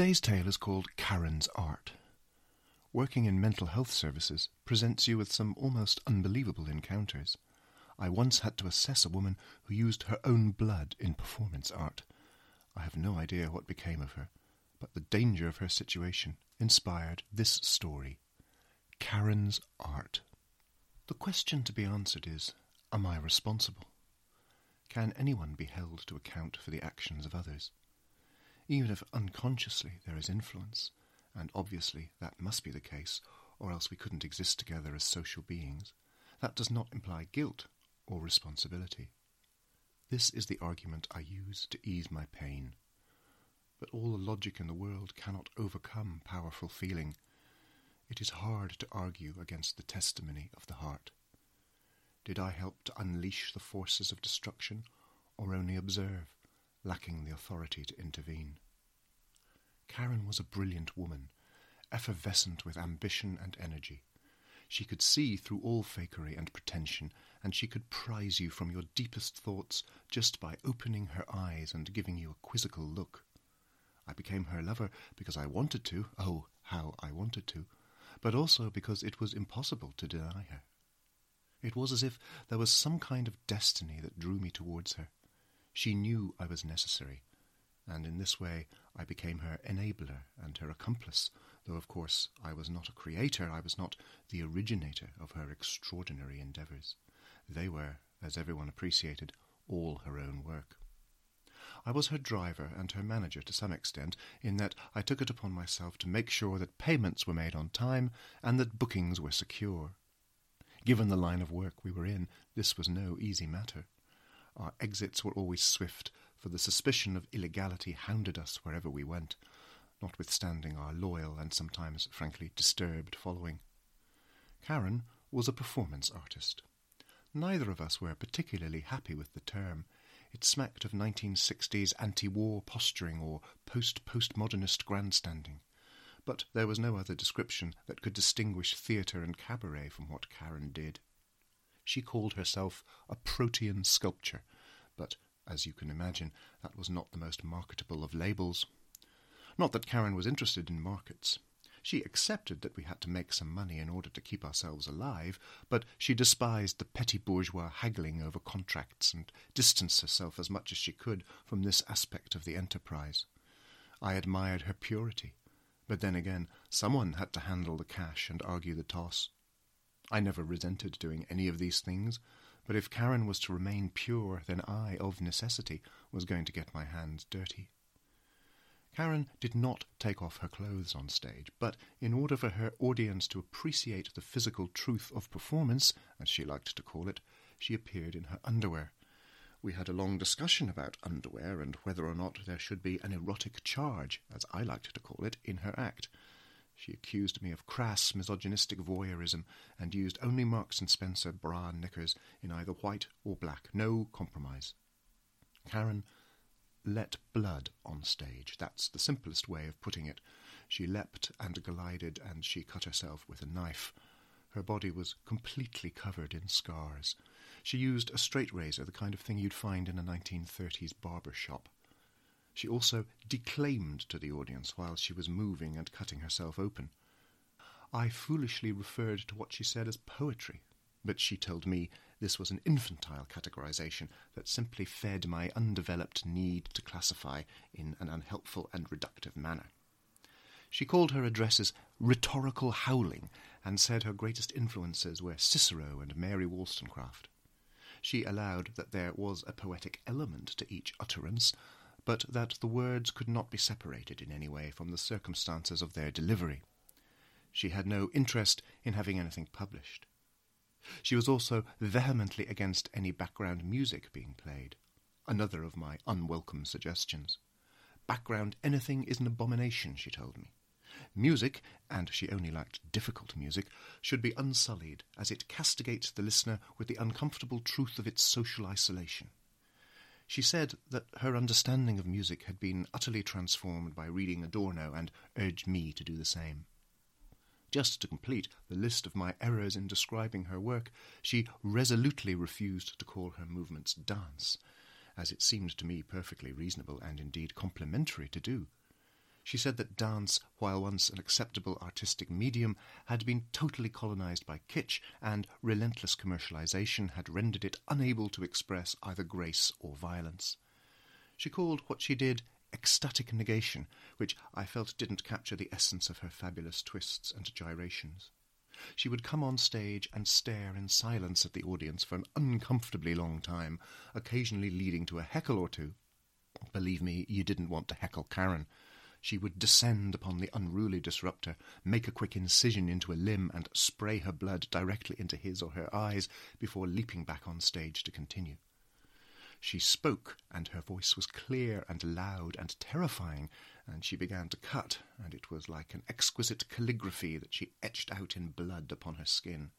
Today's tale is called Karen's Art. Working in mental health services presents you with some almost unbelievable encounters. I once had to assess a woman who used her own blood in performance art. I have no idea what became of her, but the danger of her situation inspired this story Karen's Art. The question to be answered is Am I responsible? Can anyone be held to account for the actions of others? Even if unconsciously there is influence, and obviously that must be the case, or else we couldn't exist together as social beings, that does not imply guilt or responsibility. This is the argument I use to ease my pain. But all the logic in the world cannot overcome powerful feeling. It is hard to argue against the testimony of the heart. Did I help to unleash the forces of destruction, or only observe, lacking the authority to intervene? Karen was a brilliant woman, effervescent with ambition and energy. She could see through all fakery and pretension, and she could prize you from your deepest thoughts just by opening her eyes and giving you a quizzical look. I became her lover because I wanted to, oh, how I wanted to, but also because it was impossible to deny her. It was as if there was some kind of destiny that drew me towards her. She knew I was necessary, and in this way I became her enabler and her accomplice, though of course I was not a creator, I was not the originator of her extraordinary endeavours. They were, as everyone appreciated, all her own work. I was her driver and her manager to some extent, in that I took it upon myself to make sure that payments were made on time and that bookings were secure. Given the line of work we were in, this was no easy matter. Our exits were always swift, for the suspicion of illegality hounded us wherever we went, notwithstanding our loyal and sometimes frankly disturbed following. Karen was a performance artist. Neither of us were particularly happy with the term. It smacked of 1960s anti war posturing or post postmodernist grandstanding. But there was no other description that could distinguish theatre and cabaret from what Karen did. She called herself a protean sculpture, but as you can imagine, that was not the most marketable of labels. Not that Karen was interested in markets. She accepted that we had to make some money in order to keep ourselves alive, but she despised the petty bourgeois haggling over contracts and distanced herself as much as she could from this aspect of the enterprise. I admired her purity, but then again, someone had to handle the cash and argue the toss. I never resented doing any of these things, but if Karen was to remain pure, then I, of necessity, was going to get my hands dirty. Karen did not take off her clothes on stage, but in order for her audience to appreciate the physical truth of performance, as she liked to call it, she appeared in her underwear. We had a long discussion about underwear and whether or not there should be an erotic charge, as I liked to call it, in her act. She accused me of crass, misogynistic voyeurism, and used only Marks and Spencer bra and knickers in either white or black. No compromise. Karen let blood on stage. That's the simplest way of putting it. She leapt and glided, and she cut herself with a knife. Her body was completely covered in scars. She used a straight razor, the kind of thing you'd find in a 1930s barber shop. She also declaimed to the audience while she was moving and cutting herself open. I foolishly referred to what she said as poetry, but she told me this was an infantile categorization that simply fed my undeveloped need to classify in an unhelpful and reductive manner. She called her addresses rhetorical howling and said her greatest influences were Cicero and Mary Wollstonecraft. She allowed that there was a poetic element to each utterance, but that the words could not be separated in any way from the circumstances of their delivery. She had no interest in having anything published. She was also vehemently against any background music being played, another of my unwelcome suggestions. Background anything is an abomination, she told me. Music, and she only liked difficult music, should be unsullied, as it castigates the listener with the uncomfortable truth of its social isolation. She said that her understanding of music had been utterly transformed by reading Adorno and urged me to do the same. Just to complete the list of my errors in describing her work, she resolutely refused to call her movements dance, as it seemed to me perfectly reasonable and indeed complimentary to do. She said that dance, while once an acceptable artistic medium, had been totally colonized by kitsch, and relentless commercialization had rendered it unable to express either grace or violence. She called what she did ecstatic negation, which I felt didn't capture the essence of her fabulous twists and gyrations. She would come on stage and stare in silence at the audience for an uncomfortably long time, occasionally leading to a heckle or two. Believe me, you didn't want to heckle Karen. She would descend upon the unruly disruptor, make a quick incision into a limb, and spray her blood directly into his or her eyes before leaping back on stage to continue. She spoke, and her voice was clear and loud and terrifying, and she began to cut, and it was like an exquisite calligraphy that she etched out in blood upon her skin.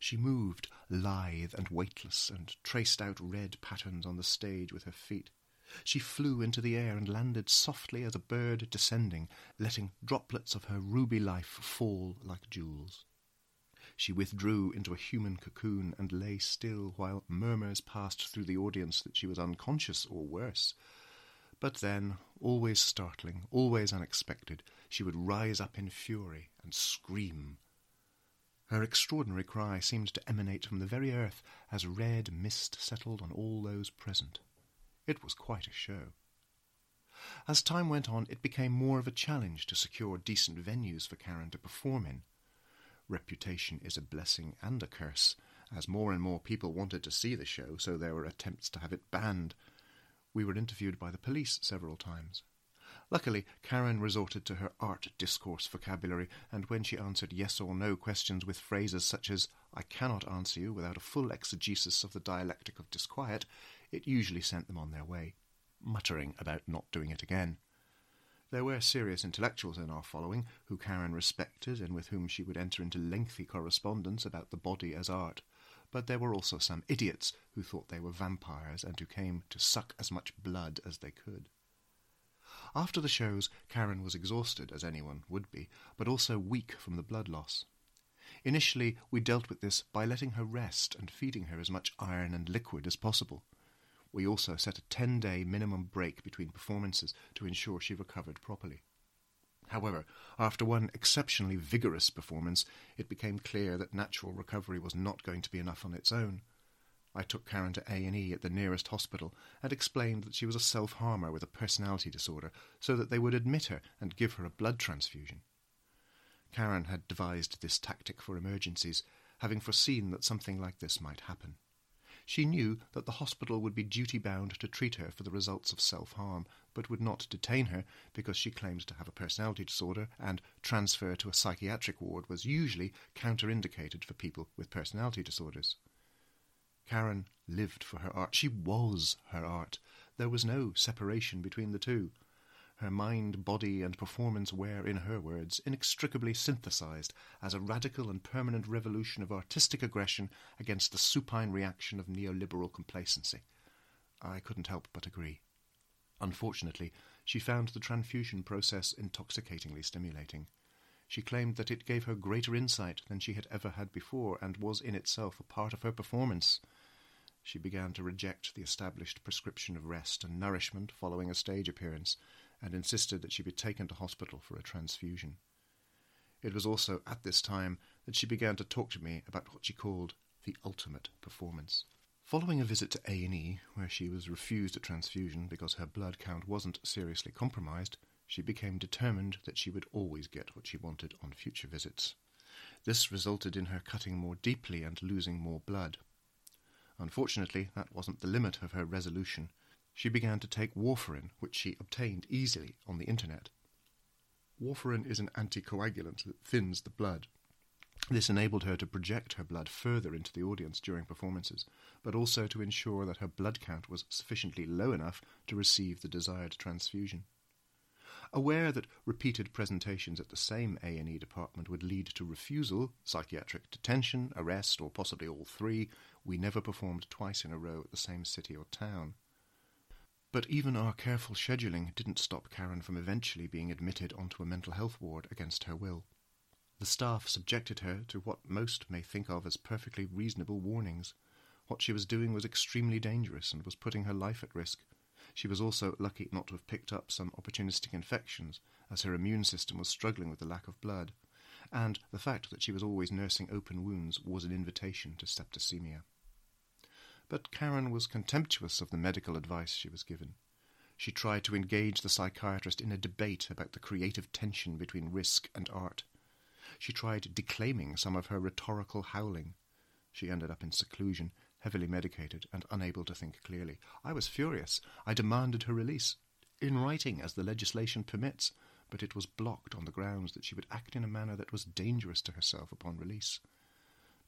She moved, lithe and weightless, and traced out red patterns on the stage with her feet. She flew into the air and landed softly as a bird descending, letting droplets of her ruby life fall like jewels. She withdrew into a human cocoon and lay still while murmurs passed through the audience that she was unconscious or worse. But then, always startling, always unexpected, she would rise up in fury and scream. Her extraordinary cry seemed to emanate from the very earth as red mist settled on all those present. It was quite a show. As time went on, it became more of a challenge to secure decent venues for Karen to perform in. Reputation is a blessing and a curse, as more and more people wanted to see the show, so there were attempts to have it banned. We were interviewed by the police several times. Luckily, Karen resorted to her art discourse vocabulary, and when she answered yes or no questions with phrases such as, I cannot answer you without a full exegesis of the dialectic of disquiet, it usually sent them on their way, muttering about not doing it again. There were serious intellectuals in our following who Karen respected and with whom she would enter into lengthy correspondence about the body as art, but there were also some idiots who thought they were vampires and who came to suck as much blood as they could. After the shows, Karen was exhausted, as anyone would be, but also weak from the blood loss. Initially, we dealt with this by letting her rest and feeding her as much iron and liquid as possible. We also set a 10 day minimum break between performances to ensure she recovered properly. However, after one exceptionally vigorous performance, it became clear that natural recovery was not going to be enough on its own. I took Karen to A&E at the nearest hospital and explained that she was a self-harmer with a personality disorder so that they would admit her and give her a blood transfusion. Karen had devised this tactic for emergencies, having foreseen that something like this might happen. She knew that the hospital would be duty bound to treat her for the results of self harm, but would not detain her because she claimed to have a personality disorder, and transfer to a psychiatric ward was usually counter-indicated for people with personality disorders. Karen lived for her art. She was her art. There was no separation between the two. Her mind, body, and performance were, in her words, inextricably synthesized as a radical and permanent revolution of artistic aggression against the supine reaction of neoliberal complacency. I couldn't help but agree. Unfortunately, she found the transfusion process intoxicatingly stimulating. She claimed that it gave her greater insight than she had ever had before and was in itself a part of her performance. She began to reject the established prescription of rest and nourishment following a stage appearance and insisted that she be taken to hospital for a transfusion. It was also at this time that she began to talk to me about what she called the ultimate performance. Following a visit to A&E, where she was refused a transfusion because her blood count wasn't seriously compromised, she became determined that she would always get what she wanted on future visits. This resulted in her cutting more deeply and losing more blood. Unfortunately, that wasn't the limit of her resolution, she began to take warfarin, which she obtained easily on the internet. Warfarin is an anticoagulant that thins the blood. This enabled her to project her blood further into the audience during performances, but also to ensure that her blood count was sufficiently low enough to receive the desired transfusion. Aware that repeated presentations at the same A&E department would lead to refusal, psychiatric detention, arrest, or possibly all three, we never performed twice in a row at the same city or town. But even our careful scheduling didn't stop Karen from eventually being admitted onto a mental health ward against her will. The staff subjected her to what most may think of as perfectly reasonable warnings. What she was doing was extremely dangerous and was putting her life at risk. She was also lucky not to have picked up some opportunistic infections, as her immune system was struggling with the lack of blood, and the fact that she was always nursing open wounds was an invitation to septicemia. But Karen was contemptuous of the medical advice she was given. She tried to engage the psychiatrist in a debate about the creative tension between risk and art. She tried declaiming some of her rhetorical howling. She ended up in seclusion, heavily medicated, and unable to think clearly. I was furious. I demanded her release, in writing as the legislation permits, but it was blocked on the grounds that she would act in a manner that was dangerous to herself upon release.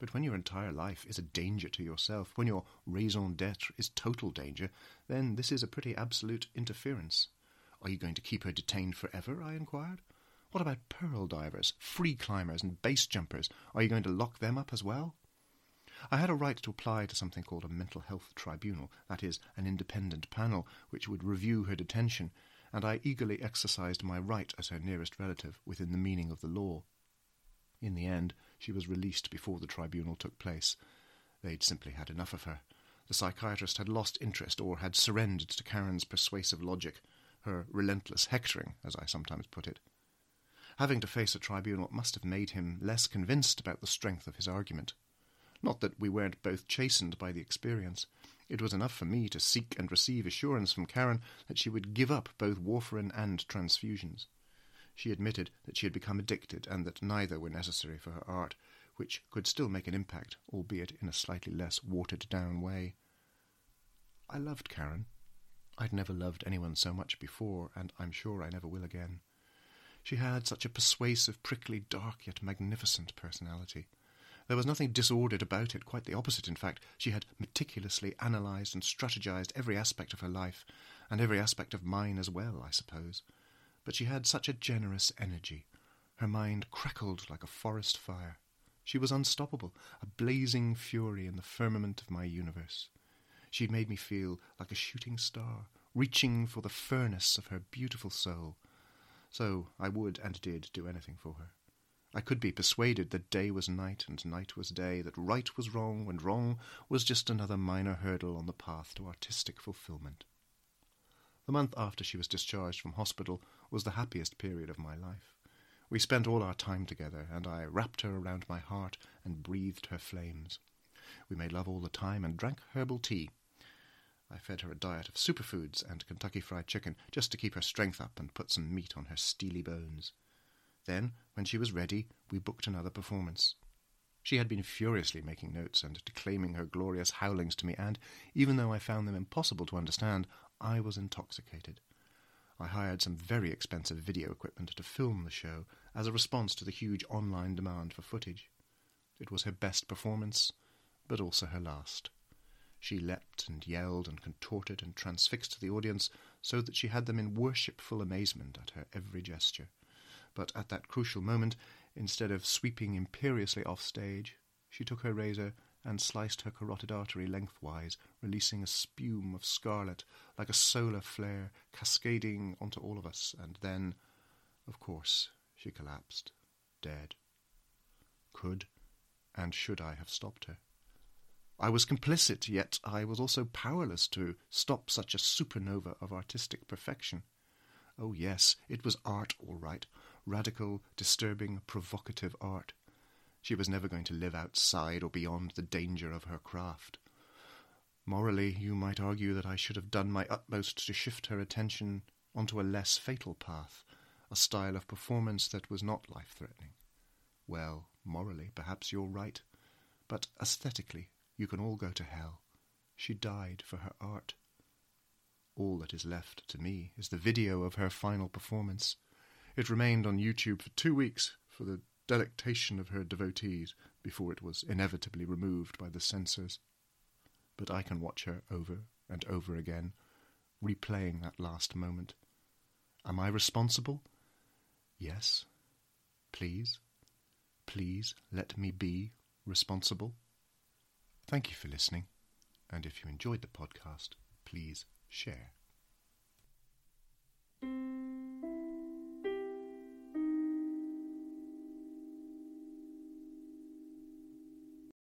But when your entire life is a danger to yourself, when your raison d'etre is total danger, then this is a pretty absolute interference. Are you going to keep her detained forever? I inquired. What about pearl divers, free climbers, and base jumpers? Are you going to lock them up as well? I had a right to apply to something called a mental health tribunal, that is, an independent panel which would review her detention, and I eagerly exercised my right as her nearest relative within the meaning of the law. In the end, she was released before the tribunal took place. They'd simply had enough of her. The psychiatrist had lost interest or had surrendered to Karen's persuasive logic, her relentless hectoring, as I sometimes put it. Having to face a tribunal must have made him less convinced about the strength of his argument. Not that we weren't both chastened by the experience. It was enough for me to seek and receive assurance from Karen that she would give up both warfarin and transfusions. She admitted that she had become addicted and that neither were necessary for her art, which could still make an impact, albeit in a slightly less watered down way. I loved Karen. I'd never loved anyone so much before, and I'm sure I never will again. She had such a persuasive, prickly, dark yet magnificent personality. There was nothing disordered about it, quite the opposite, in fact. She had meticulously analysed and strategized every aspect of her life, and every aspect of mine as well, I suppose but she had such a generous energy. Her mind crackled like a forest fire. She was unstoppable, a blazing fury in the firmament of my universe. She made me feel like a shooting star, reaching for the furnace of her beautiful soul. So I would and did do anything for her. I could be persuaded that day was night and night was day, that right was wrong and wrong was just another minor hurdle on the path to artistic fulfillment. The month after she was discharged from hospital was the happiest period of my life. We spent all our time together, and I wrapped her around my heart and breathed her flames. We made love all the time and drank herbal tea. I fed her a diet of superfoods and Kentucky Fried Chicken just to keep her strength up and put some meat on her steely bones. Then, when she was ready, we booked another performance. She had been furiously making notes and declaiming her glorious howlings to me, and, even though I found them impossible to understand, I was intoxicated. I hired some very expensive video equipment to film the show as a response to the huge online demand for footage. It was her best performance, but also her last. She leapt and yelled and contorted and transfixed the audience so that she had them in worshipful amazement at her every gesture. But at that crucial moment, instead of sweeping imperiously off stage, she took her razor and sliced her carotid artery lengthwise, releasing a spume of scarlet like a solar flare cascading onto all of us, and then, of course, she collapsed, dead. Could and should I have stopped her? I was complicit, yet I was also powerless to stop such a supernova of artistic perfection. Oh, yes, it was art, all right. Radical, disturbing, provocative art. She was never going to live outside or beyond the danger of her craft. Morally, you might argue that I should have done my utmost to shift her attention onto a less fatal path, a style of performance that was not life threatening. Well, morally, perhaps you're right, but aesthetically, you can all go to hell. She died for her art. All that is left to me is the video of her final performance. It remained on YouTube for two weeks for the delectation of her devotees before it was inevitably removed by the censors. But I can watch her over and over again, replaying that last moment. Am I responsible? Yes. Please, please let me be responsible. Thank you for listening, and if you enjoyed the podcast, please share.